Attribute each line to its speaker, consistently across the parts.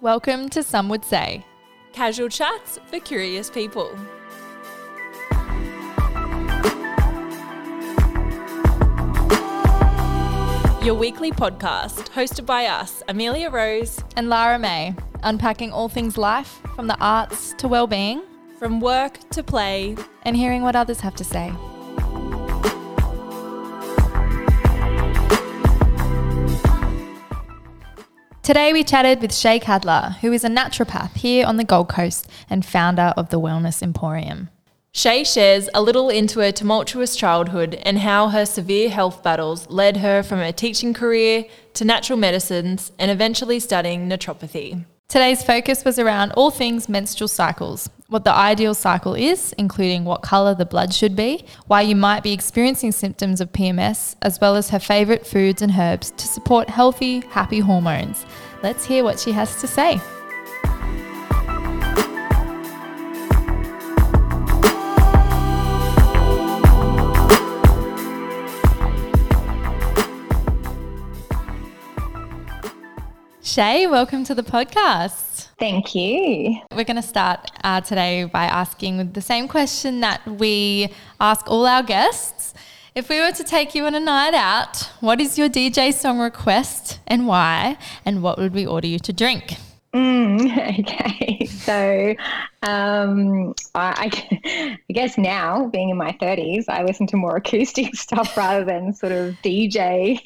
Speaker 1: Welcome to Some Would Say.
Speaker 2: Casual chats for curious people. Your weekly podcast, hosted by us, Amelia Rose,
Speaker 1: And Lara May, unpacking all things life, from the arts to well-being,
Speaker 2: from work to play.
Speaker 1: and hearing what others have to say. Today we chatted with Shay Cadler, who is a naturopath here on the Gold Coast and founder of the Wellness Emporium.
Speaker 2: Shay shares a little into her tumultuous childhood and how her severe health battles led her from her teaching career to natural medicines and eventually studying naturopathy.
Speaker 1: Today's focus was around all things menstrual cycles, what the ideal cycle is, including what colour the blood should be, why you might be experiencing symptoms of PMS, as well as her favourite foods and herbs to support healthy, happy hormones. Let's hear what she has to say. Shay, welcome to the podcast.
Speaker 3: Thank you.
Speaker 1: We're going to start uh, today by asking the same question that we ask all our guests. If we were to take you on a night out, what is your DJ song request and why? And what would we order you to drink?
Speaker 3: Mm, okay, so um, I, I guess now, being in my 30s, I listen to more acoustic stuff rather than sort of DJ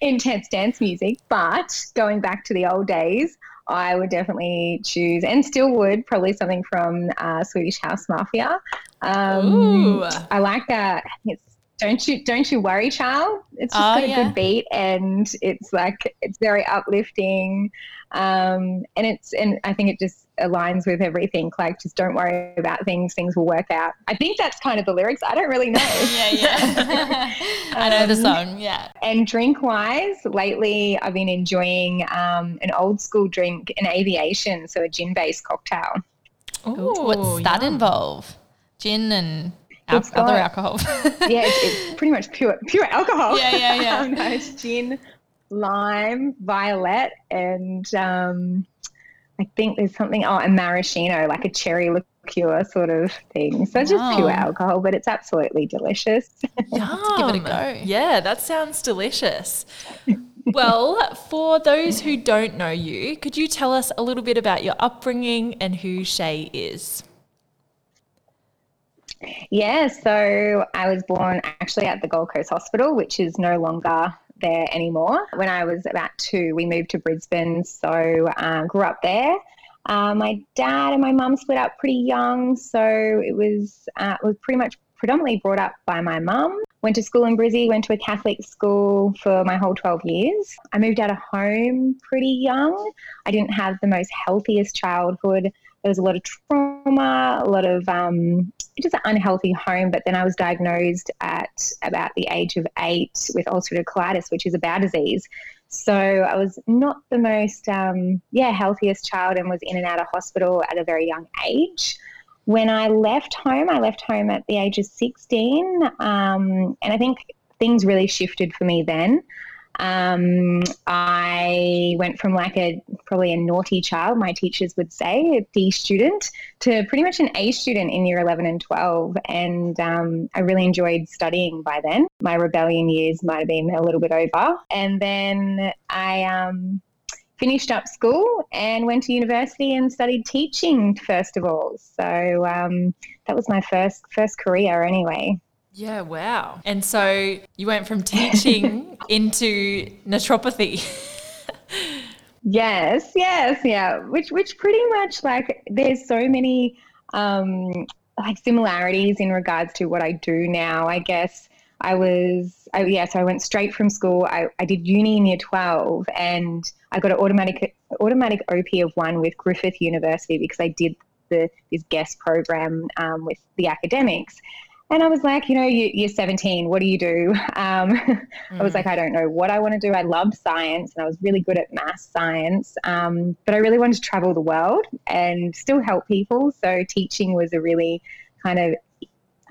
Speaker 3: intense dance music. But going back to the old days, I would definitely choose, and still would, probably something from uh, Swedish House Mafia. Um,
Speaker 2: Ooh.
Speaker 3: I like that. It's don't you don't you worry, child. It's just
Speaker 1: Oh,
Speaker 3: got a
Speaker 1: yeah.
Speaker 3: good beat, and it's like it's very uplifting, um, and it's and I think it just aligns with everything. Like, just don't worry about things; things will work out. I think that's kind of the lyrics. I don't really know.
Speaker 1: Yeah, yeah. I know the song, yeah.
Speaker 3: And drink wise, lately I've been enjoying um, an old school drink, an aviation, so a gin based cocktail.
Speaker 1: Ooh, what's that
Speaker 2: yum.
Speaker 1: involve? Gin and al-
Speaker 3: It's
Speaker 1: other
Speaker 3: got-
Speaker 1: alcohol.
Speaker 3: yeah, it's, it's pretty much pure pure alcohol.
Speaker 1: Yeah, yeah, yeah.
Speaker 3: Um, no, it's gin, lime, violet, and um, I think there's something. Oh, a maraschino, like a cherry liqueur sort of thing. So it's just pure alcohol, but it's absolutely delicious.
Speaker 2: Yum.
Speaker 1: give it a go.
Speaker 2: Yeah, that sounds delicious. well, for those who don't know you, could you tell us a little bit about your upbringing and who Shay is?
Speaker 3: Yeah, so I was born actually at the Gold Coast Hospital, which is no longer there anymore. When I was about two, we moved to Brisbane, so uh, grew up there. Uh, my dad and my mum split up pretty young, so it was uh, was pretty much predominantly brought up by my mum. Went to school in Brizzy, went to a Catholic school for my whole 12 years. I moved out of home pretty young. I didn't have the most healthiest childhood. There was a lot of trauma, a lot of um, just an unhealthy home. But then I was diagnosed at about the age of eight with ulcerative colitis, which is a bowel disease. So I was not the most, um, yeah, healthiest child and was in and out of hospital at a very young age. When I left home, I left home at the age of 16. Um, and I think things really shifted for me then. Um, I went from like a probably a naughty child, my teachers would say, a D student, to pretty much an A student in year 11 and 12. And um, I really enjoyed studying by then. My rebellion years might have been a little bit over. And then I um, finished up school and went to university and studied teaching first of all. So um, that was my first first career anyway.
Speaker 2: Yeah, wow. And so you went from teaching into naturopathy.
Speaker 3: Yes, yes, yeah. Which which pretty much like there's so many um like similarities in regards to what I do now. I guess I was I, yeah, so I went straight from school. I, I did uni in year twelve and I got an automatic automatic OP of one with Griffith University because I did the this guest program um, with the academics. And I was like, you know, you, you're 17. What do you do? Um, I was like, I don't know what I want to do. I loved science and I was really good at math science, um, but I really wanted to travel the world and still help people. So teaching was a really kind of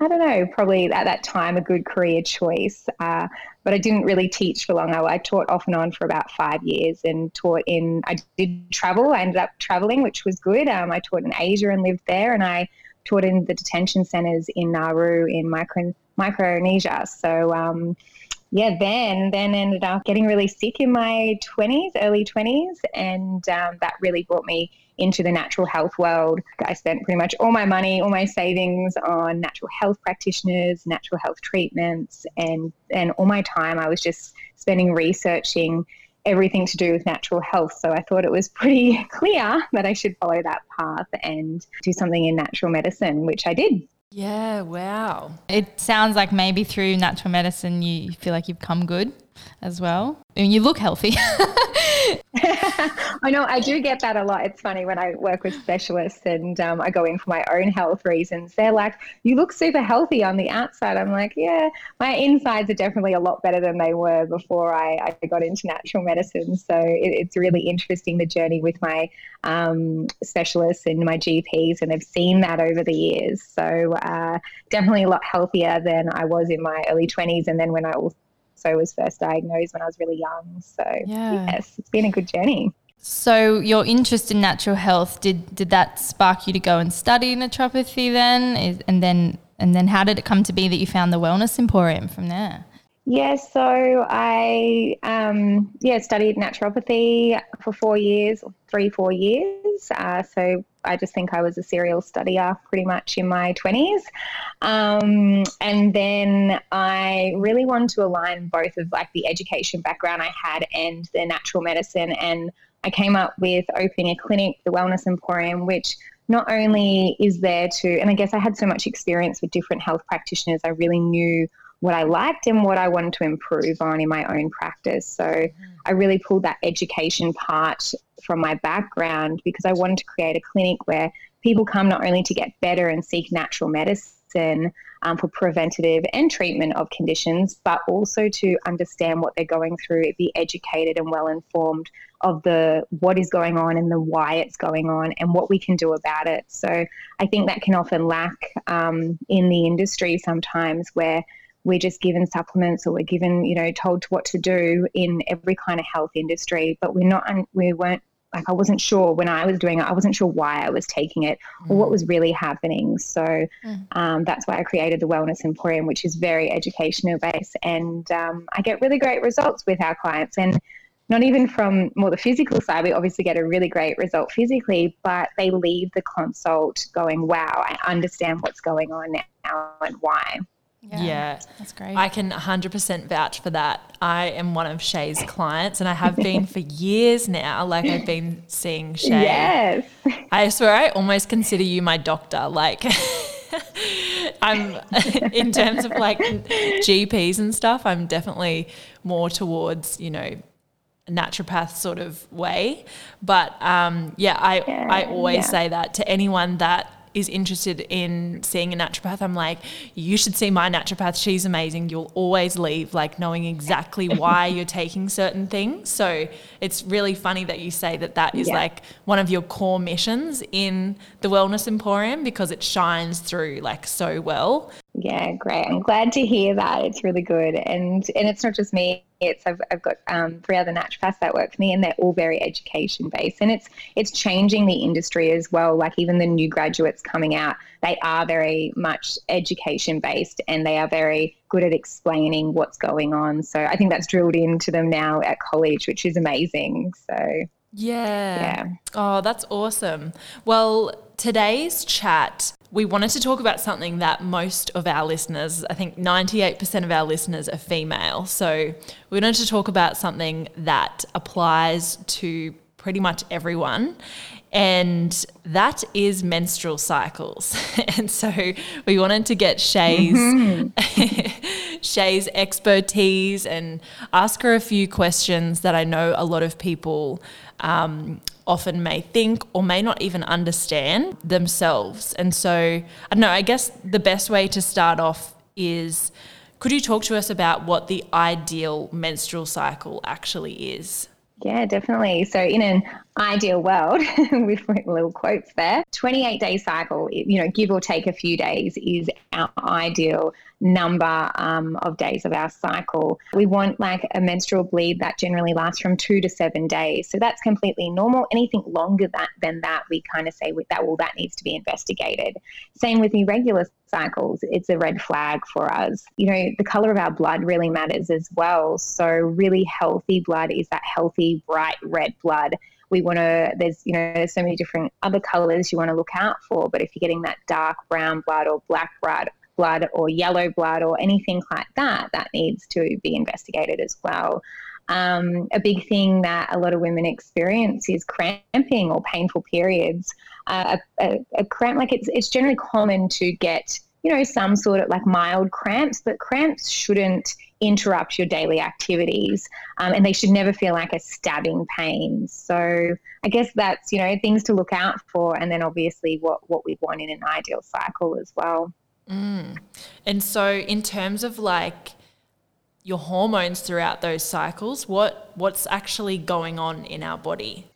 Speaker 3: I don't know, probably at that time a good career choice. Uh, but I didn't really teach for long. I, I, taught off and on for about five years and taught in, I did travel. I ended up traveling, which was good. Um, I taught in Asia and lived there, and I taught in the detention centers in Nauru in Micro, Micronesia. So, um, yeah, then then ended up getting really sick in my 20s, early 20s, and um, that really brought me into the natural health world. I spent pretty much all my money, all my savings on natural health practitioners, natural health treatments, and and all my time I was just spending researching everything to do with natural health. So I thought it was pretty clear that I should follow that path and do something in natural medicine, which I did.
Speaker 2: Yeah, wow.
Speaker 1: It sounds like maybe through natural medicine you feel like you've come good as well. I mean, you look healthy.
Speaker 3: I know I do get that a lot. It's funny when I work with specialists and um, I go in for my own health reasons. They're like, "You look super healthy on the outside." I'm like, "Yeah, my insides are definitely a lot better than they were before I, I got into natural medicine." So it, it's really interesting the journey with my um, specialists and my GPs, and they've seen that over the years. So uh, definitely a lot healthier than I was in my early 20s, and then when I also also was first diagnosed when I was really young. So yeah. yes, it's been a good journey.
Speaker 1: So your interest in natural health did did that spark you to go and study naturopathy then? And then and then how did it come to be that you found the Wellness Emporium from there?
Speaker 3: Yeah, so I um, yeah studied naturopathy for four years, three four years. Uh, so I just think I was a serial studier pretty much in my twenties, um, and then I really wanted to align both of like the education background I had and the natural medicine, and I came up with opening a clinic, the Wellness Emporium, which not only is there to, and I guess I had so much experience with different health practitioners, I really knew what I liked and what I wanted to improve on in my own practice. So. I really pulled that education part from my background because I wanted to create a clinic where people come not only to get better and seek natural medicine um, for preventative and treatment of conditions, but also to understand what they're going through, be educated and well informed of the what is going on and the why it's going on and what we can do about it. So I think that can often lack um, in the industry sometimes where we're just given supplements or we're given, you know, told to what to do in every kind of health industry, but we're not, we weren't like I wasn't sure when I was doing it. I wasn't sure why I was taking it or what mm. was really happening. So mm. um, that's why I created the Wellness Emporium, which is very educational based, and um, I get really great results with our clients. And not even from more the physical side, we obviously get a really great result physically, but they leave the consult going, "Wow, I understand what's going on now and why."
Speaker 2: Yeah, yeah, that's great. I can 100% vouch for that. I am one of Shay's clients and I have been for years now. Like I've been seeing Shay.
Speaker 3: Yes.
Speaker 2: I swear I almost consider you my doctor. Like I'm in terms of like GPs and stuff, I'm definitely more towards, you know, naturopath sort of way. But um, yeah, I, yeah, I always yeah. say that to anyone that is interested in seeing a naturopath, I'm like, you should see my naturopath. She's amazing. You'll always leave like knowing exactly why you're taking certain things. So it's really funny that you say that that is yeah. like one of your core missions in the Wellness Emporium because it shines through like so well.
Speaker 3: Yeah, great. I'm glad to hear that. It's really good. And and it's not just me. It's I've, I've got um, three other naturopaths that work for me, and they're all very education based. And it's it's changing the industry as well. Like even the new graduates coming out, they are very much education based, and they are very good at explaining what's going on. So I think that's drilled into them now at college, which is amazing. So
Speaker 2: yeah. Yeah. Oh, that's awesome. Well, today's chat we wanted to talk about something that most of our listeners, I think 98% of our listeners are female. So we wanted to talk about something that applies to pretty much everyone. And that is menstrual cycles. and so we wanted to get Shay's mm-hmm. Shay's expertise and ask her a few questions that I know a lot of people um, often may think or may not even understand themselves. And so, I don't know, I guess the best way to start off is could you talk to us about what the ideal menstrual cycle actually is?
Speaker 3: Yeah, definitely. So, in an ideal world, with little quotes there, 28 day cycle, you know, give or take a few days, is our ideal number um, of days of our cycle. We want like a menstrual bleed that generally lasts from two to seven days. So that's completely normal. Anything longer that, than that, we kind of say with that, well, that needs to be investigated. Same with irregular cycles, it's a red flag for us. You know, the color of our blood really matters as well. So, really healthy blood is that healthy, bright red blood we want to there's you know there's so many different other colors you want to look out for but if you're getting that dark brown blood or black blood blood or yellow blood or anything like that, that needs to be investigated as well. Um, a big thing that a lot of women experience is cramping or painful periods. Uh, a, a, cramp, like it's, it's generally common to get, you know, some sort of like mild cramps, but cramps shouldn't interrupt your daily activities um, and they should never feel like a stabbing pain. So I guess that's, you know, things to look out for and then obviously what, what we want in an ideal cycle as well.
Speaker 2: Mm. And so, in terms of like your hormones throughout those cycles, what what's actually going on in our body?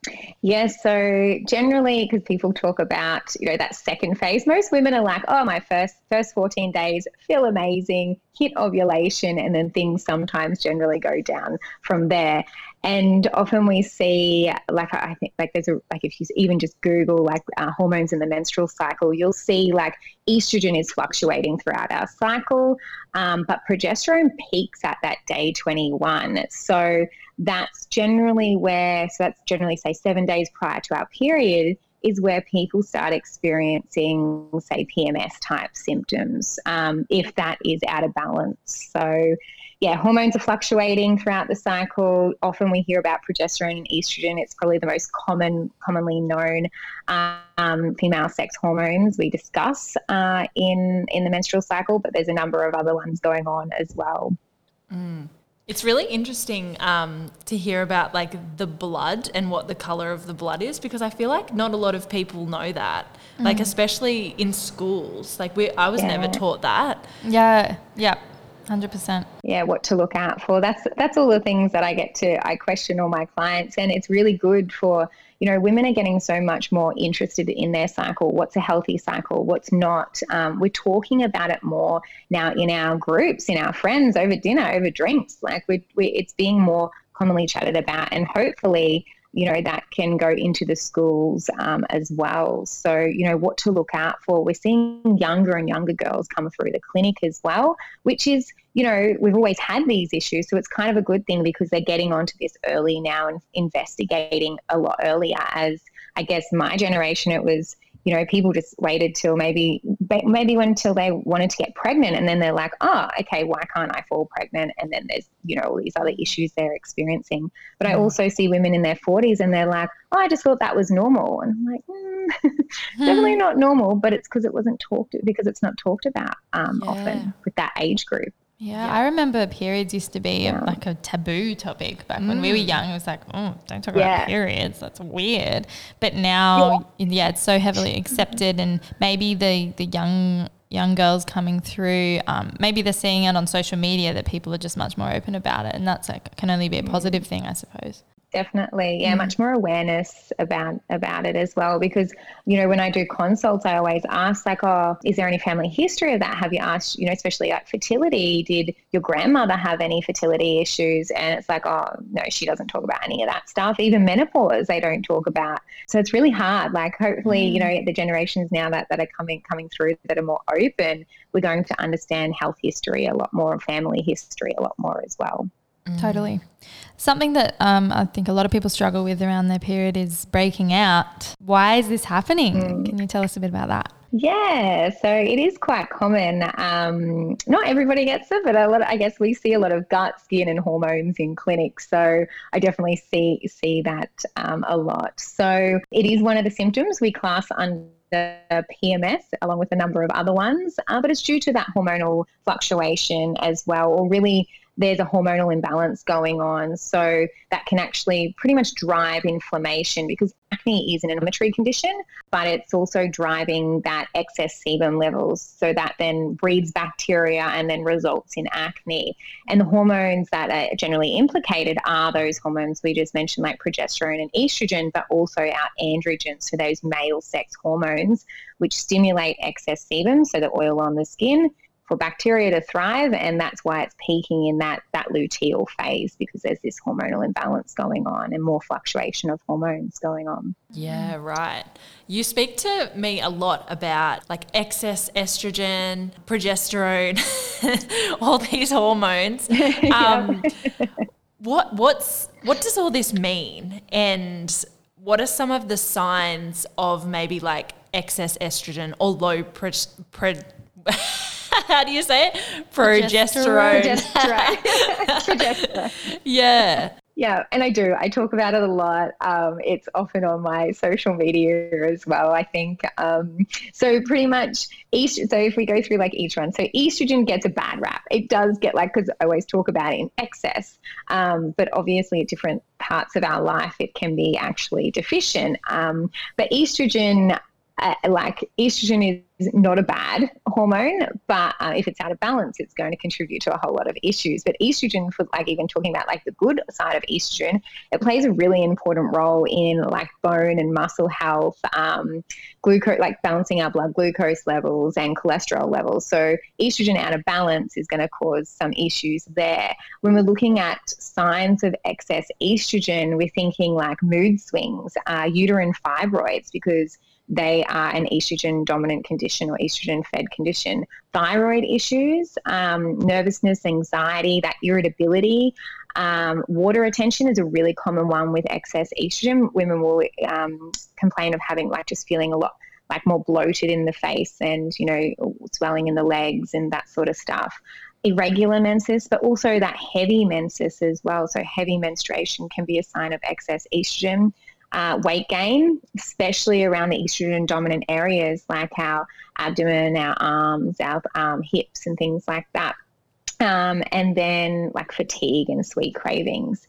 Speaker 3: Yes, so generally, because people talk about you know that second phase, most women are like, "Oh, my first first fourteen days feel amazing, hit ovulation, and then things sometimes generally go down from there." And often we see, like I think, like there's a like if you even just Google like uh, hormones in the menstrual cycle, you'll see like estrogen is fluctuating throughout our cycle, um, but progesterone peaks at that day 21. So that's generally where, so that's generally say seven days prior to our period, is where people start experiencing, say, PMS type symptoms um, if that is out of balance. So, yeah, hormones are fluctuating throughout the cycle. Often we hear about progesterone and estrogen. It's probably the most common, commonly known um, female sex hormones we discuss uh, in in the menstrual cycle. But there's a number of other ones going on as well.
Speaker 2: Mm. It's really interesting um, to hear about like the blood and what the color of the blood is because I feel like not a lot of people know that. Mm. Like especially in schools, like we I was yeah. never taught that.
Speaker 1: Yeah. Yeah. Hundred percent.
Speaker 3: Yeah, what to look out for. That's that's all the things that I get to. I question all my clients, and it's really good for you know women are getting so much more interested in their cycle. What's a healthy cycle? What's not? Um, we're talking about it more now in our groups, in our friends, over dinner, over drinks. Like we, we it's being more commonly chatted about, and hopefully you know, that can go into the schools um, as well. So, you know, what to look out for. We're seeing younger and younger girls come through the clinic as well, which is, you know, we've always had these issues. So it's kind of a good thing because they're getting onto this early now and investigating a lot earlier. As I guess my generation, it was, you know, people just waited till maybe maybe until they wanted to get pregnant, and then they're like, oh, okay, why can't I fall pregnant? And then there's you know all these other issues they're experiencing. But I mm. also see women in their 40s, and they're like, oh, I just thought that was normal, and I'm like, mm, definitely hmm. not normal, but it's because it wasn't talked because it's not talked about um, yeah. often with that age group.
Speaker 1: Yeah, yeah, I remember periods used to be yeah. like a taboo topic back mm. when we were mm. young. It was like, oh, don't talk yeah. about periods. That's weird. But now, yeah. it's so heavily accepted, and maybe the the young young girls coming through, um, maybe they're seeing it on social media that people are just much more open about it, and that's like can only be a positive thing, I suppose
Speaker 3: definitely. Yeah mm. much more awareness about about it as well because you know when i do consults i always ask like oh is there any family history of that? Have you asked you know especially like fertility did your grandmother have any fertility issues? And it's like oh no she doesn't talk about any of that stuff. Even menopause they don't talk about. So it's really hard. Like hopefully mm. you know the generations now that, that are coming coming through that are more open we're going to understand health history a lot more and family history a lot more as well.
Speaker 1: Totally. Something that um, I think a lot of people struggle with around their period is breaking out. Why is this happening? Mm. Can you tell us a bit about that?
Speaker 3: Yeah, so it is quite common. Um, not everybody gets it, but a lot. Of, I guess we see a lot of gut, skin, and hormones in clinics. So I definitely see see that um, a lot. So it is one of the symptoms we class under PMS, along with a number of other ones, uh, but it's due to that hormonal fluctuation as well, or really there's a hormonal imbalance going on. So that can actually pretty much drive inflammation because acne is an inflammatory condition, but it's also driving that excess sebum levels. So that then breeds bacteria and then results in acne. And the hormones that are generally implicated are those hormones we just mentioned, like progesterone and estrogen, but also our androgens, so those male sex hormones, which stimulate excess sebum, so the oil on the skin for bacteria to thrive, and that's why it's peaking in that that luteal phase because there's this hormonal imbalance going on and more fluctuation of hormones going on.
Speaker 2: Yeah, right. You speak to me a lot about like excess estrogen, progesterone, all these hormones. Um, what what's what does all this mean, and what are some of the signs of maybe like excess estrogen or low pre- pre- how do you say it? Progesterone.
Speaker 3: Progesterone. Progesterone.
Speaker 2: yeah.
Speaker 3: Yeah, and I do. I talk about it a lot. Um, it's often on my social media as well. I think um, so. Pretty much each. So if we go through like each one, so estrogen gets a bad rap. It does get like because I always talk about it in excess, um, but obviously at different parts of our life it can be actually deficient. Um, but estrogen uh, like estrogen is not a bad hormone, but uh, if it's out of balance, it's going to contribute to a whole lot of issues. But estrogen, for like even talking about like the good side of estrogen, it plays a really important role in like bone and muscle health, um, glucose, like balancing our blood glucose levels and cholesterol levels. So estrogen out of balance is going to cause some issues there. When we're looking at signs of excess estrogen, we're thinking like mood swings, uh, uterine fibroids, because they are an estrogen dominant condition or estrogen fed condition. Thyroid issues, um, nervousness, anxiety, that irritability. Um, water retention is a really common one with excess estrogen. Women will um, complain of having like just feeling a lot like more bloated in the face and you know swelling in the legs and that sort of stuff irregular menses, but also that heavy menses as well. So, heavy menstruation can be a sign of excess estrogen uh, weight gain, especially around the estrogen dominant areas like our abdomen, our arms, our um, hips, and things like that. Um, and then like fatigue and sweet cravings.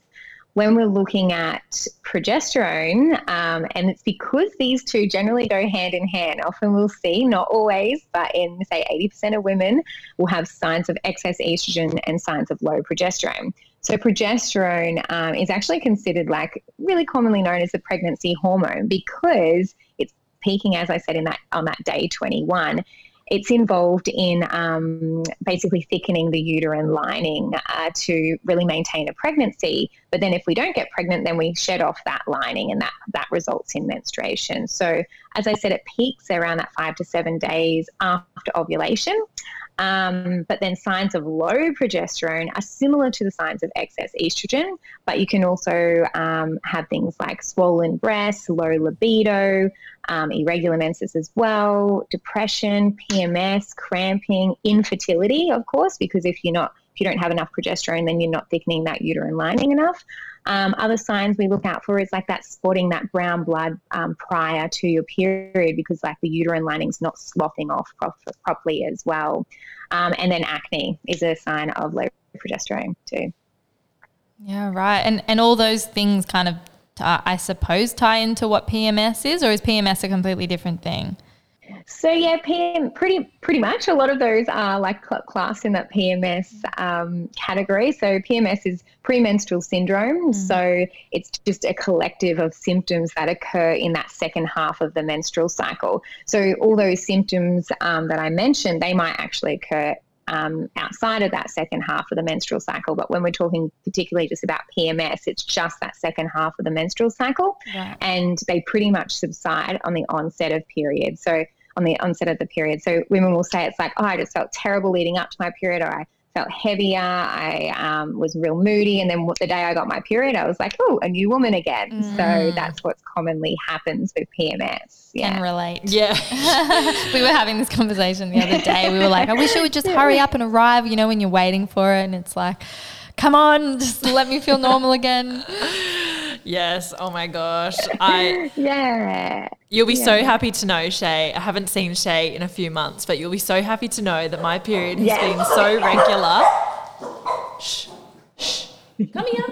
Speaker 3: When we're looking at progesterone, um, and it's because these two generally go hand in hand. Often we'll see, not always, but in say 80% of women will have signs of excess estrogen and signs of low progesterone. So progesterone um, is actually considered like really commonly known as the pregnancy hormone because it's peaking, as I said, in that on that day 21. It's involved in um, basically thickening the uterine lining uh, to really maintain a pregnancy. But then, if we don't get pregnant, then we shed off that lining, and that that results in menstruation. So, as I said, it peaks around that five to seven days after ovulation. Um, but then signs of low progesterone are similar to the signs of excess estrogen, but you can also um, have things like swollen breasts, low libido, um, irregular menses as well, depression, PMS, cramping, infertility, of course, because if you're not you don't have enough progesterone, then you're not thickening that uterine lining enough. Um, other signs we look out for is like that spotting that brown blood um, prior to your period because like the uterine lining's not sloughing off properly as well. Um, and then acne is a sign of low progesterone too.
Speaker 1: Yeah, right. And and all those things kind of, uh, I suppose, tie into what PMS is, or is PMS a completely different thing?
Speaker 3: So yeah, PM pretty pretty much a lot of those are like class in that PMS um, category. So PMS is premenstrual syndrome. Mm. So it's just a collective of symptoms that occur in that second half of the menstrual cycle. So all those symptoms um, that I mentioned, they might actually occur um, outside of that second half of the menstrual cycle. But when we're talking particularly just about PMS, it's just that second half of the menstrual cycle. Yeah. And they pretty much subside on the onset of period. So on the onset of the period. So women will say it's like, oh, I just felt terrible leading up to my period, or I felt heavier. I um, was real moody. And then the day I got my period, I was like, oh, a new woman again. Mm. So that's what commonly happens with PMS.
Speaker 1: Yeah. Can relate.
Speaker 2: Yeah.
Speaker 1: we were having this conversation the other day. We were like, I wish it would just hurry up and arrive, you know, when you're waiting for it. And it's like, come on, just let me feel normal again.
Speaker 2: Yes. Oh my gosh. I
Speaker 3: Yeah.
Speaker 2: You'll be
Speaker 3: yeah.
Speaker 2: so happy to know, Shay. I haven't seen Shay in a few months, but you'll be so happy to know that my period has yeah. been so regular. Shh. come here.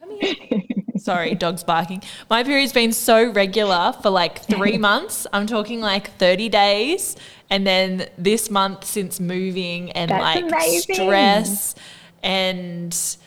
Speaker 2: Come here. Sorry, dog's barking. My period's been so regular for like three months. I'm talking like 30 days. And then this month since moving and
Speaker 3: That's
Speaker 2: like
Speaker 3: amazing.
Speaker 2: stress and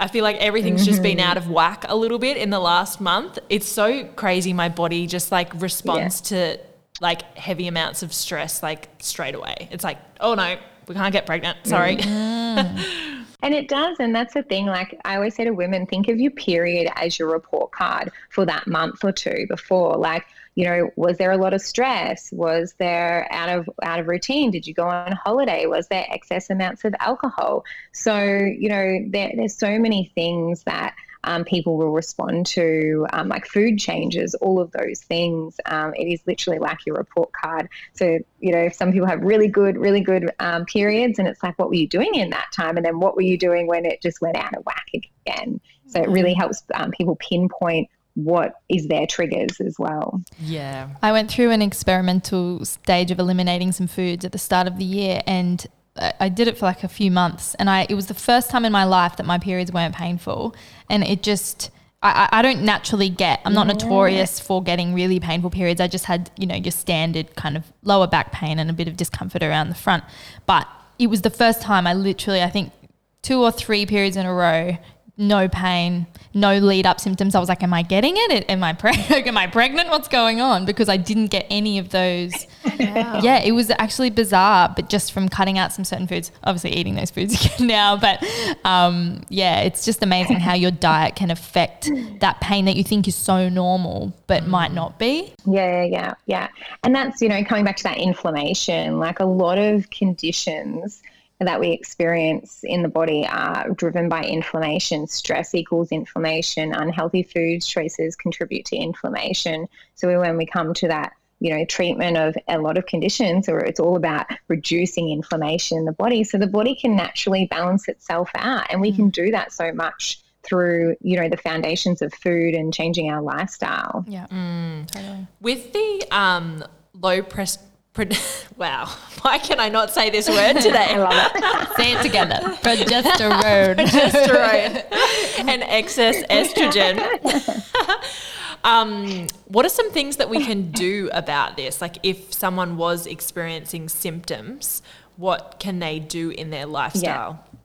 Speaker 2: I feel like everything's just been out mm-hmm. of whack a little bit in the last month. It's so crazy. My body just like responds to like heavy amounts of stress like straight away. It's like, oh no, we can't get pregnant. Sorry. Mm-hmm.
Speaker 3: And it does. And that's the thing. Like I always say to women, think of your period as your report card for that month or two before. Like, you know, was there a lot of stress? Was there out of out of routine? Did you go on holiday? Was there excess amounts of alcohol? So, you know, there, there's so many things that um, people will respond to, um, like food changes, all of those things. Um, it is literally like your report card. So, you know, if some people have really good, really good um, periods, and it's like, what were you doing in that time? And then what were you doing when it just went out of whack again? So it really helps um, people pinpoint what is their triggers as well.
Speaker 2: Yeah.
Speaker 1: I went through an experimental stage of eliminating some foods at the start of the year and I I did it for like a few months and I it was the first time in my life that my periods weren't painful and it just I, I I don't naturally get I'm not notorious for getting really painful periods. I just had, you know, your standard kind of lower back pain and a bit of discomfort around the front. But it was the first time I literally I think two or three periods in a row no pain, no lead up symptoms. I was like, am I getting it? Am I pregnant? am I pregnant? What's going on? Because I didn't get any of those. Yeah, it was actually bizarre, but just from cutting out some certain foods, obviously eating those foods again now. But um, yeah, it's just amazing how your diet can affect that pain that you think is so normal, but might not be.
Speaker 3: Yeah, yeah, yeah, yeah. And that's, you know, coming back to that inflammation, like a lot of conditions that we experience in the body are driven by inflammation. Stress equals inflammation. Unhealthy food choices contribute to inflammation. So when we come to that, you know, treatment of a lot of conditions, or it's all about reducing inflammation in the body, so the body can naturally balance itself out, and we can do that so much through, you know, the foundations of food and changing our lifestyle.
Speaker 1: Yeah, totally.
Speaker 2: With the um, low press. Wow. Why can I not say this word today?
Speaker 3: I love it.
Speaker 1: Say it together. Progesterone.
Speaker 2: Progesterone and excess estrogen. um, what are some things that we can do about this? Like, if someone was experiencing symptoms, what can they do in their lifestyle?
Speaker 3: Yeah,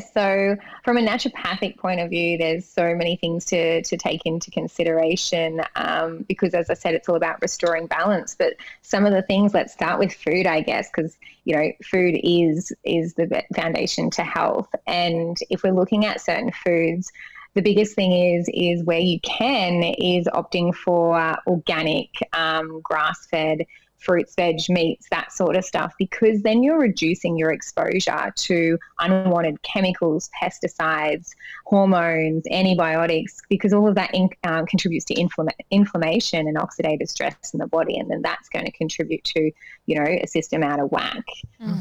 Speaker 3: so from a naturopathic point of view, there's so many things to, to take into consideration um, because, as I said, it's all about restoring balance. But some of the things, let's start with food, I guess, because you know food is is the foundation to health. And if we're looking at certain foods, the biggest thing is is where you can is opting for organic, um, grass fed fruits, veg, meats, that sort of stuff, because then you're reducing your exposure to unwanted chemicals, pesticides, hormones, antibiotics, because all of that in, um, contributes to inflama- inflammation and oxidative stress in the body, and then that's going to contribute to, you know, a system out of whack.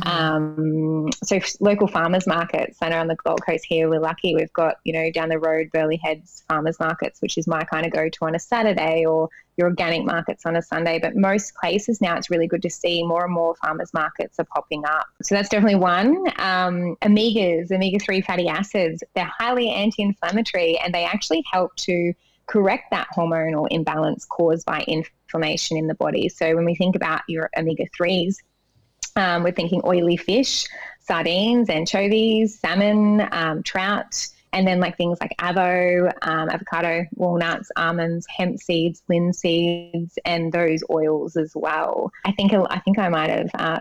Speaker 3: Um, so f- local farmers markets, I know on the Gold Coast here, we're lucky. We've got, you know, down the road, Burleigh Heads farmers markets, which is my kind of go-to on a Saturday or your organic markets on a Sunday. But most places now, it's really good to see more and more farmers markets are popping up. So that's definitely one. Um, omegas, omega 3 fatty acids, they're highly anti inflammatory and they actually help to correct that hormonal imbalance caused by inflammation in the body. So when we think about your omega 3s, um, we're thinking oily fish, sardines, anchovies, salmon, um, trout, and then like things like avo, um, avocado, walnuts, almonds, hemp seeds, linseeds, and those oils as well. I think I think I might have uh,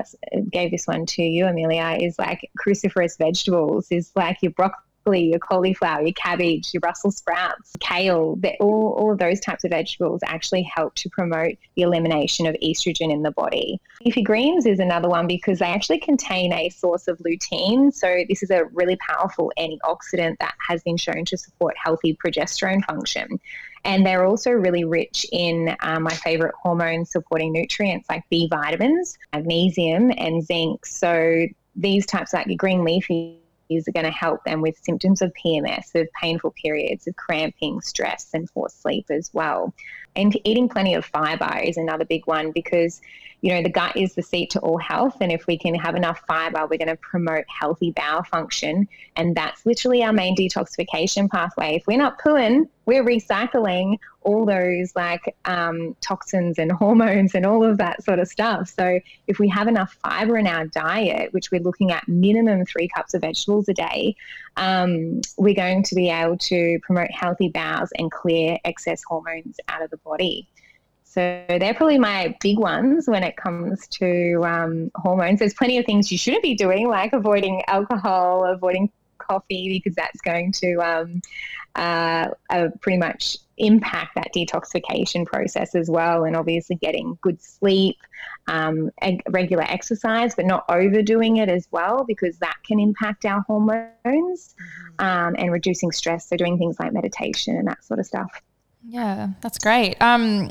Speaker 3: gave this one to you, Amelia. Is like cruciferous vegetables. Is like your broccoli your cauliflower, your cabbage, your Brussels sprouts, kale, all, of those types of vegetables actually help to promote the elimination of estrogen in the body. Leafy greens is another one because they actually contain a source of lutein. So, this is a really powerful antioxidant that has been shown to support healthy progesterone function. And they're also really rich in um, my favorite hormone supporting nutrients like B vitamins, magnesium, and zinc. So, these types like green leafy are going to help them with symptoms of PMS, of painful periods, of cramping, stress, and poor sleep as well. And eating plenty of fiber is another big one because you know, the gut is the seat to all health. And if we can have enough fiber, we're going to promote healthy bowel function. And that's literally our main detoxification pathway. If we're not pooing, we're recycling all those like um, toxins and hormones and all of that sort of stuff. So if we have enough fiber in our diet, which we're looking at minimum three cups of vegetables a day, um, we're going to be able to promote healthy bowels and clear excess hormones out of the body. So they're probably my big ones when it comes to um, hormones. There's plenty of things you shouldn't be doing, like avoiding alcohol, avoiding coffee, because that's going to um, uh, uh, pretty much impact that detoxification process as well. And obviously, getting good sleep, um, regular exercise, but not overdoing it as well, because that can impact our hormones mm-hmm. um, and reducing stress. So, doing things like meditation and that sort of stuff.
Speaker 1: Yeah, that's great. Um,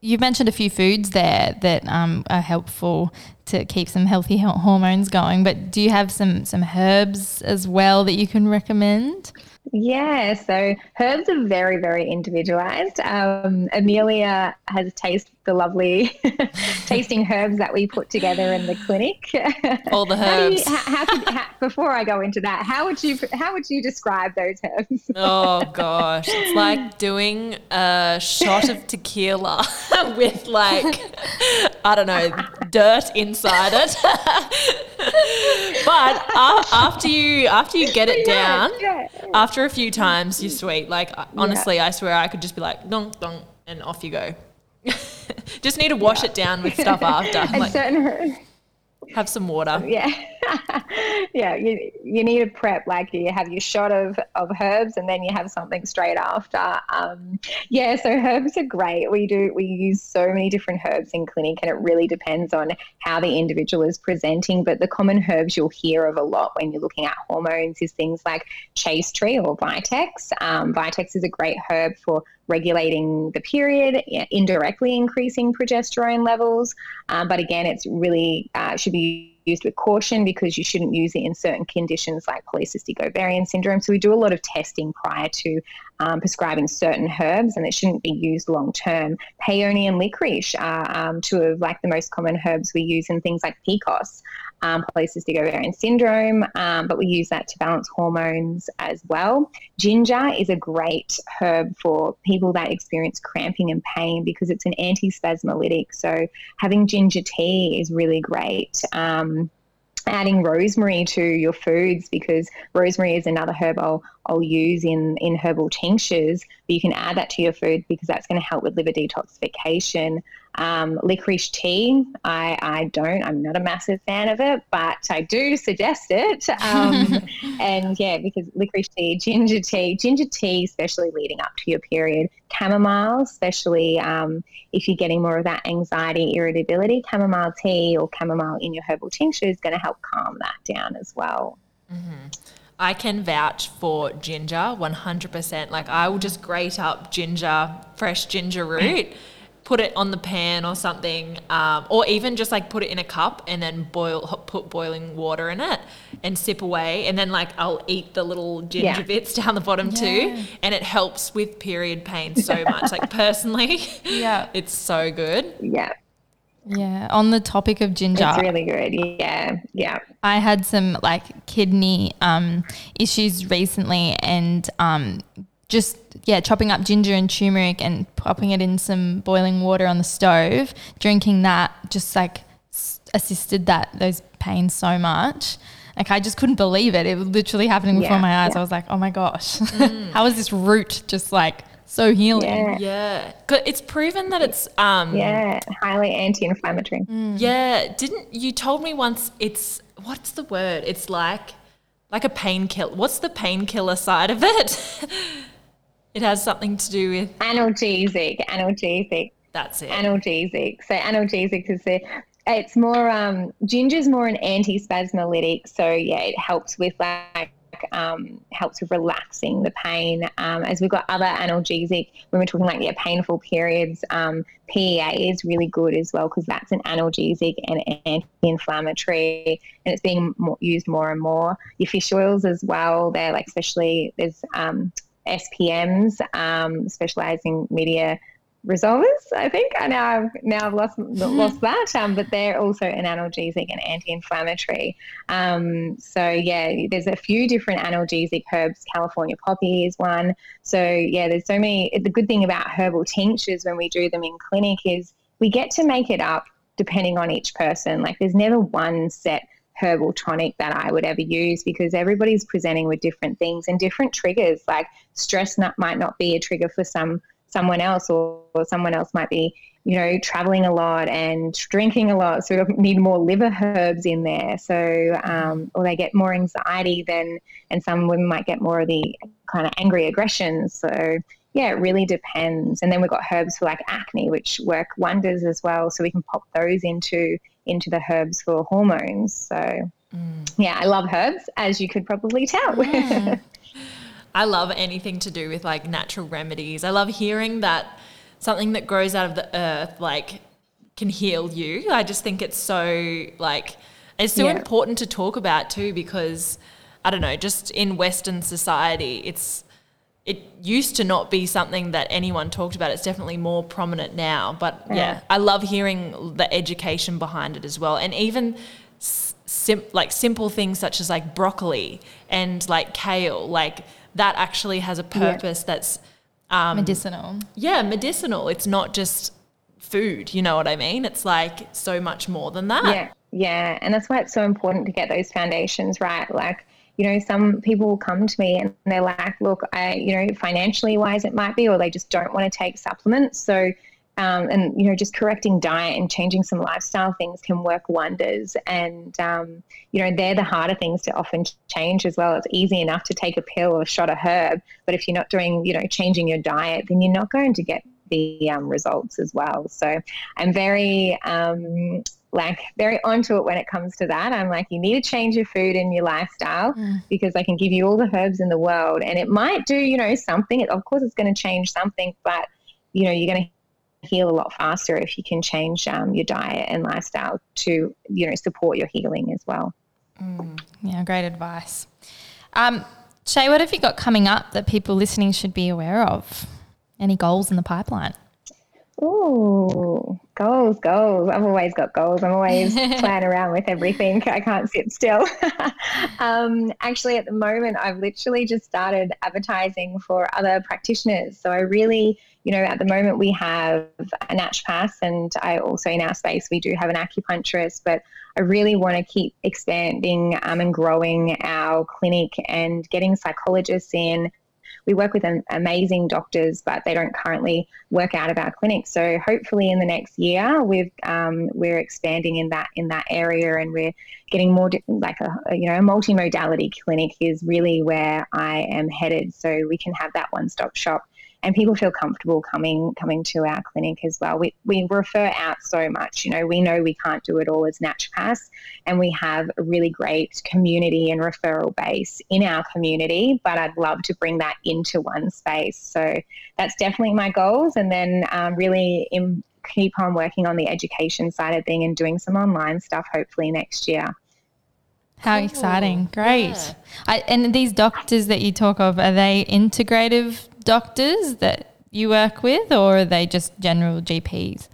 Speaker 1: you mentioned a few foods there that um, are helpful to keep some healthy hormones going, but do you have some some herbs as well that you can recommend?
Speaker 3: Yeah, so herbs are very, very individualized. Um, Amelia has tasted the lovely tasting herbs that we put together in the clinic.
Speaker 2: All the herbs.
Speaker 3: how you, how, how could, how, before I go into that, how would you how would you describe those herbs?
Speaker 2: oh gosh, it's like doing a shot of tequila with like I don't know dirt inside it. but uh, after you after you get it down, yeah, yeah. after a few times, you're sweet. Like honestly, yeah. I swear I could just be like dong dong and off you go. Just need to wash yeah. it down with stuff after. like, certain, have some water.
Speaker 3: Yeah. yeah. You, you need to prep, like you have your shot of, of herbs and then you have something straight after. Um, yeah. So herbs are great. We do, we use so many different herbs in clinic and it really depends on how the individual is presenting. But the common herbs you'll hear of a lot when you're looking at hormones is things like chaste tree or vitex. Um, vitex is a great herb for regulating the period, indirectly increasing progesterone levels. Um, but again, it's really uh, should be used with caution because you shouldn't use it in certain conditions like polycystic ovarian syndrome. So we do a lot of testing prior to um, prescribing certain herbs, and it shouldn't be used long term. Peony and licorice are um, two of like the most common herbs we use in things like PCOS um, polycystic ovarian syndrome, um, but we use that to balance hormones as well. Ginger is a great herb for people that experience cramping and pain because it's an antispasmolytic. So having ginger tea is really great. Um, adding rosemary to your foods because rosemary is another herb I'll, I'll use in, in herbal tinctures. But you can add that to your food because that's going to help with liver detoxification. Um, licorice tea, I, I don't, I'm not a massive fan of it, but I do suggest it. Um, and yeah, because licorice tea, ginger tea, ginger tea, especially leading up to your period, chamomile, especially um, if you're getting more of that anxiety, irritability, chamomile tea or chamomile in your herbal tincture is going to help calm that down as well.
Speaker 2: Mm-hmm. I can vouch for ginger 100%. Like I will just grate up ginger, fresh ginger root put it on the pan or something, um, or even just like put it in a cup and then boil, put boiling water in it and sip away. And then like I'll eat the little ginger yeah. bits down the bottom yeah. too, and it helps with period pain so much. like personally, yeah, it's so good.
Speaker 3: Yeah.
Speaker 1: Yeah, on the topic of ginger,
Speaker 3: it's really good. Yeah, yeah.
Speaker 1: I had some like kidney um, issues recently, and um, just yeah, chopping up ginger and turmeric and popping it in some boiling water on the stove, drinking that just like assisted that those pains so much. Like I just couldn't believe it. It was literally happening before yeah, my eyes. Yeah. I was like, oh my gosh, mm. how is this root just like so healing?
Speaker 2: Yeah. yeah. It's proven that it's um
Speaker 3: Yeah, highly anti-inflammatory.
Speaker 2: Mm. Yeah. Didn't you told me once it's what's the word? It's like like a painkiller. What's the painkiller side of it? It has something to do with
Speaker 3: analgesic. Analgesic.
Speaker 2: That's it.
Speaker 3: Analgesic. So analgesic is the it's more um ginger's more an antispasmolytic. So yeah, it helps with like um, helps with relaxing the pain. Um, as we've got other analgesic, when we're talking like yeah, painful periods, um, PEA is really good as well because that's an analgesic and anti-inflammatory, and it's being more, used more and more. Your fish oils as well, they're like especially there's um, SPMs, um, specializing media resolvers. I think I now I've now I've lost lost that, um, but they're also an analgesic and anti-inflammatory. Um, so yeah, there's a few different analgesic herbs. California poppy is one. So yeah, there's so many. The good thing about herbal tinctures when we do them in clinic is we get to make it up depending on each person. Like there's never one set herbal tonic that I would ever use because everybody's presenting with different things and different triggers. Like stress not, might not be a trigger for some someone else or, or someone else might be you know traveling a lot and drinking a lot so we need more liver herbs in there. So um, or they get more anxiety than and some women might get more of the kind of angry aggression. So yeah it really depends. And then we've got herbs for like acne which work wonders as well. So we can pop those into into the herbs for hormones so mm. yeah i love herbs as you could probably tell mm.
Speaker 2: I love anything to do with like natural remedies. I love hearing that something that grows out of the earth like can heal you. I just think it's so like it's so yeah. important to talk about too because I don't know, just in Western society, it's it used to not be something that anyone talked about. It's definitely more prominent now. But yeah, yeah I love hearing the education behind it as well, and even sim- like simple things such as like broccoli and like kale, like that actually has a purpose yeah. that's
Speaker 1: um, medicinal.
Speaker 2: Yeah, medicinal. It's not just food. You know what I mean? It's like so much more than that.
Speaker 3: Yeah, yeah, and that's why it's so important to get those foundations right. Like you know, some people will come to me and they're like, look, I, you know, financially wise it might be, or they just don't want to take supplements. So um, and you know just correcting diet and changing some lifestyle things can work wonders. And um, you know they're the harder things to often change as well. It's easy enough to take a pill or a shot of herb but if you're not doing you know changing your diet then you're not going to get the um, results as well. So i'm very um, like very onto it when it comes to that. I'm like, you need to change your food and your lifestyle mm. because I can give you all the herbs in the world, and it might do, you know, something. Of course, it's going to change something, but you know, you're going to heal a lot faster if you can change um, your diet and lifestyle to you know support your healing as well.
Speaker 1: Mm, yeah, great advice. Um, Shay, what have you got coming up that people listening should be aware of? Any goals in the pipeline?
Speaker 3: Oh, goals, goals. I've always got goals. I'm always playing around with everything. I can't sit still. um, actually, at the moment, I've literally just started advertising for other practitioners. So I really you know, at the moment we have a naturopath, and I also in our space we do have an acupuncturist, but I really want to keep expanding um, and growing our clinic and getting psychologists in. We work with amazing doctors, but they don't currently work out of our clinic. So hopefully, in the next year, we've um, we're expanding in that in that area, and we're getting more like a, you know a multimodality clinic is really where I am headed. So we can have that one stop shop and people feel comfortable coming coming to our clinic as well. We, we refer out so much. You know, we know we can't do it all as naturopaths, and we have a really great community and referral base in our community. But I'd love to bring that into one space. So that's definitely my goals, and then um, really in, keep on working on the education side of thing and doing some online stuff. Hopefully next year.
Speaker 1: How exciting! Great. Yeah. I, and these doctors that you talk of, are they integrative doctors that you work with, or are they just general GPs?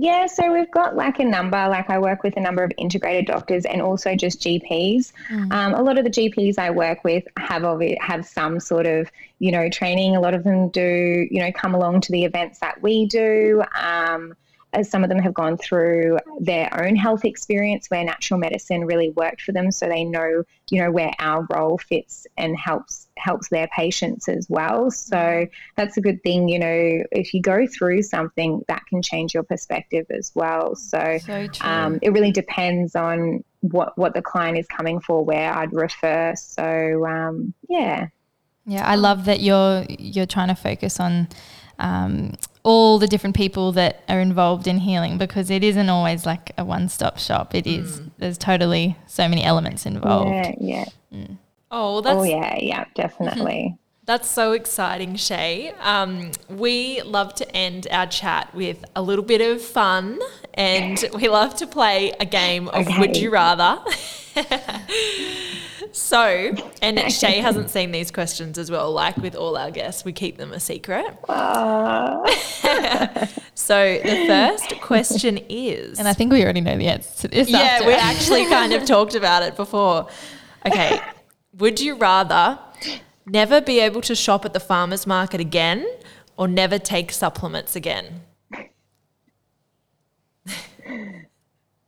Speaker 3: Yeah, so we've got like a number. Like I work with a number of integrated doctors and also just GPs. Mm. Um, a lot of the GPs I work with have it, have some sort of you know training. A lot of them do you know come along to the events that we do. Um, as some of them have gone through their own health experience where natural medicine really worked for them so they know you know where our role fits and helps helps their patients as well. So that's a good thing you know if you go through something that can change your perspective as well. So, so um, it really depends on what what the client is coming for where i'd refer. So um, yeah.
Speaker 1: Yeah i love that you're you're trying to focus on um, all the different people that are involved in healing because it isn't always like a one stop shop. It is. Mm. There's totally so many elements involved.
Speaker 3: Yeah, yeah. Mm.
Speaker 2: Oh, that's
Speaker 3: oh yeah, yeah, definitely.
Speaker 2: That's so exciting, Shay. Um, we love to end our chat with a little bit of fun, and we love to play a game of
Speaker 3: Okay.
Speaker 2: Would You Rather. so, and Shay hasn't seen these questions as well. Like with all our guests, we keep them a secret.
Speaker 3: Uh,
Speaker 2: So, the first question is.
Speaker 1: And I think we already know the answer to this.
Speaker 2: yeah,
Speaker 1: after.
Speaker 2: we actually kind of talked about it before. Okay. Would you rather never be able to shop at the farmer's market again or never take supplements again?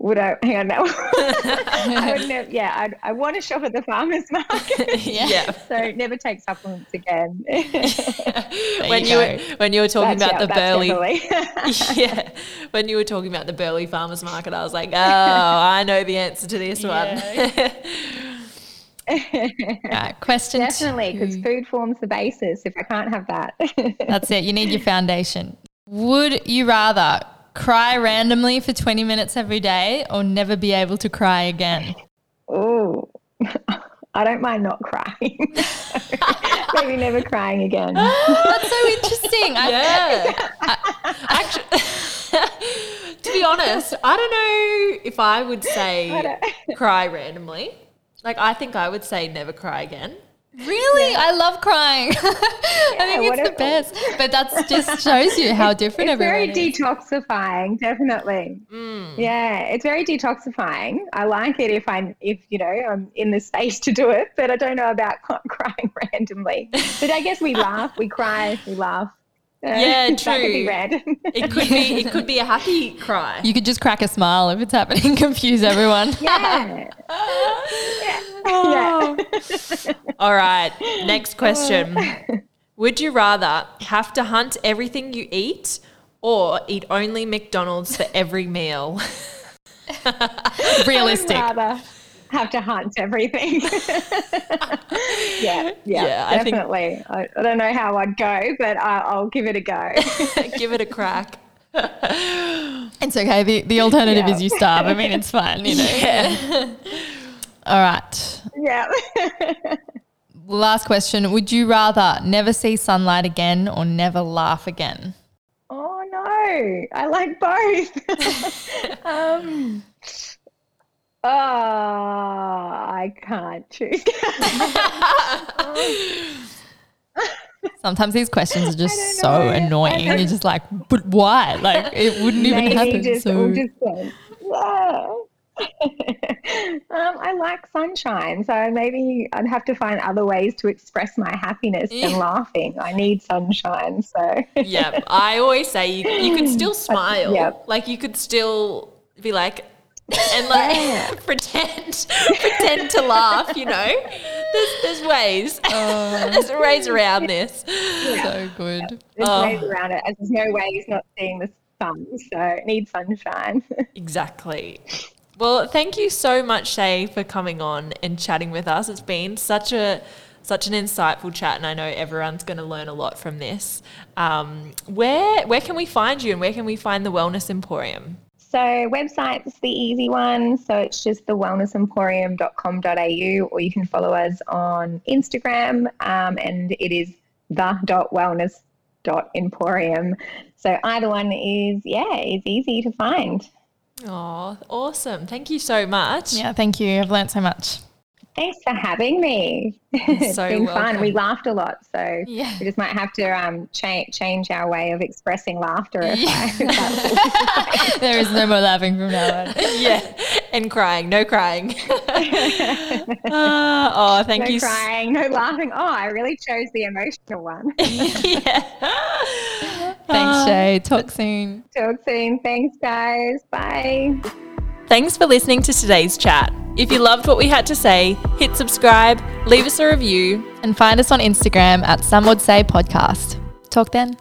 Speaker 3: Would I hang on now? I would never. Yeah, I'd, I want to shop at the farmers market.
Speaker 2: Yeah.
Speaker 3: so never take supplements again.
Speaker 2: when you,
Speaker 1: you
Speaker 2: were, when you were talking
Speaker 3: That's-
Speaker 2: about
Speaker 3: yeah,
Speaker 2: the
Speaker 3: that's Burleigh
Speaker 2: yeah, when you were talking about the Burleigh Farmers Market, I was like, oh, I know the answer to this one.
Speaker 1: Right, question
Speaker 3: Definitely, because food forms the basis. If I can't have that,
Speaker 1: That's it. You need your foundation. Would you rather cry randomly for 20 minutes every day or never be able to cry again?
Speaker 3: oh, I don't mind not crying. Maybe never crying again.
Speaker 1: Ah, that's so interesting. I,
Speaker 2: Yeah. Actually, to be honest, I don't know if I would say
Speaker 3: don't-
Speaker 2: cry randomly. Like, I think I would say never cry again.
Speaker 1: Really? I love crying. I think it's the best. But that just shows you how different is.
Speaker 3: It's very
Speaker 1: is.
Speaker 3: detoxifying, definitely. Mm. Yeah, it's very detoxifying. I like it if I'm, if you know, I'm in the space to do it, but I don't know about crying randomly. But I guess we laugh, we cry, we laugh. Uh,
Speaker 2: Yeah,
Speaker 3: That could be
Speaker 2: true. It could be it could be a happy cry.
Speaker 1: You could just crack a smile if it's happening, confuse everyone.
Speaker 3: yeah.
Speaker 2: Oh. All right, next question. Would you rather have to hunt everything you eat or eat only McDonald's for every meal?
Speaker 1: Realistic.
Speaker 3: Have to hunt everything. yeah, yeah,
Speaker 2: Yeah, I think-
Speaker 3: definitely. I, I don't know how I'd go, but I, I'll give it a go.
Speaker 2: Give it a crack.
Speaker 1: It's okay. The, the alternative
Speaker 3: Yeah.
Speaker 1: is you starve. I mean, it's fine, you know. All right.
Speaker 3: yeah.
Speaker 1: Last question. Would you rather never see sunlight again or never laugh again?
Speaker 3: Oh no, I like both. um, oh, I can't choose.
Speaker 1: Sometimes these questions are just so. Annoying. You're just like, but why? Like, it wouldn't even
Speaker 3: Maybe
Speaker 1: happen.
Speaker 3: just,
Speaker 1: so.
Speaker 3: all just went, um, I like sunshine, so maybe I'd have to find other ways to express my happiness than laughing. I need sunshine, so
Speaker 2: Yeah, I always say you, you could still smile.
Speaker 3: yeah.
Speaker 2: Like you could still be like, and like
Speaker 3: Yeah.
Speaker 2: pretend, pretend to laugh. You know, there's there's ways. there's ways around this.
Speaker 1: so good.
Speaker 3: there's
Speaker 2: Oh.
Speaker 3: ways around it. As there's no ways not seeing the sun, so it needs sunshine.
Speaker 2: Exactly. Well, thank you so much, Shay, for coming on and chatting with us. It's been such a such an insightful chat, and I know everyone's going to learn a lot from this. Um, where where can we find you, and where can we find the Wellness Emporium?
Speaker 3: So website's the easy one. So it's just thewellnessemporium.com.au or you can follow us on Instagram um, and it is the.wellness.emporium. So either one is, yeah, is easy to find.
Speaker 2: Oh, awesome! Thank you so much.
Speaker 1: Yeah, thank you. I've learnt so much.
Speaker 3: Thanks for having me. it's
Speaker 2: so
Speaker 3: been fun. We laughed a lot. So
Speaker 1: Yeah.
Speaker 3: we just might have to um, cha- change our way of expressing laughter. If I,
Speaker 1: there is no more laughing from now on.
Speaker 2: yeah, and crying, no crying. Ah, oh, thank
Speaker 3: no
Speaker 2: you. s-
Speaker 3: crying, no laughing. Oh, I really chose the emotional one.
Speaker 2: yeah.
Speaker 1: Thanks, Shay. Talk soon.
Speaker 3: Talk soon. Thanks, guys. Bye.
Speaker 2: Thanks for listening to today's chat. If you loved what we had to say, hit subscribe, leave us a review,
Speaker 1: And find us on Instagram at Some Would Say Podcast. Talk then.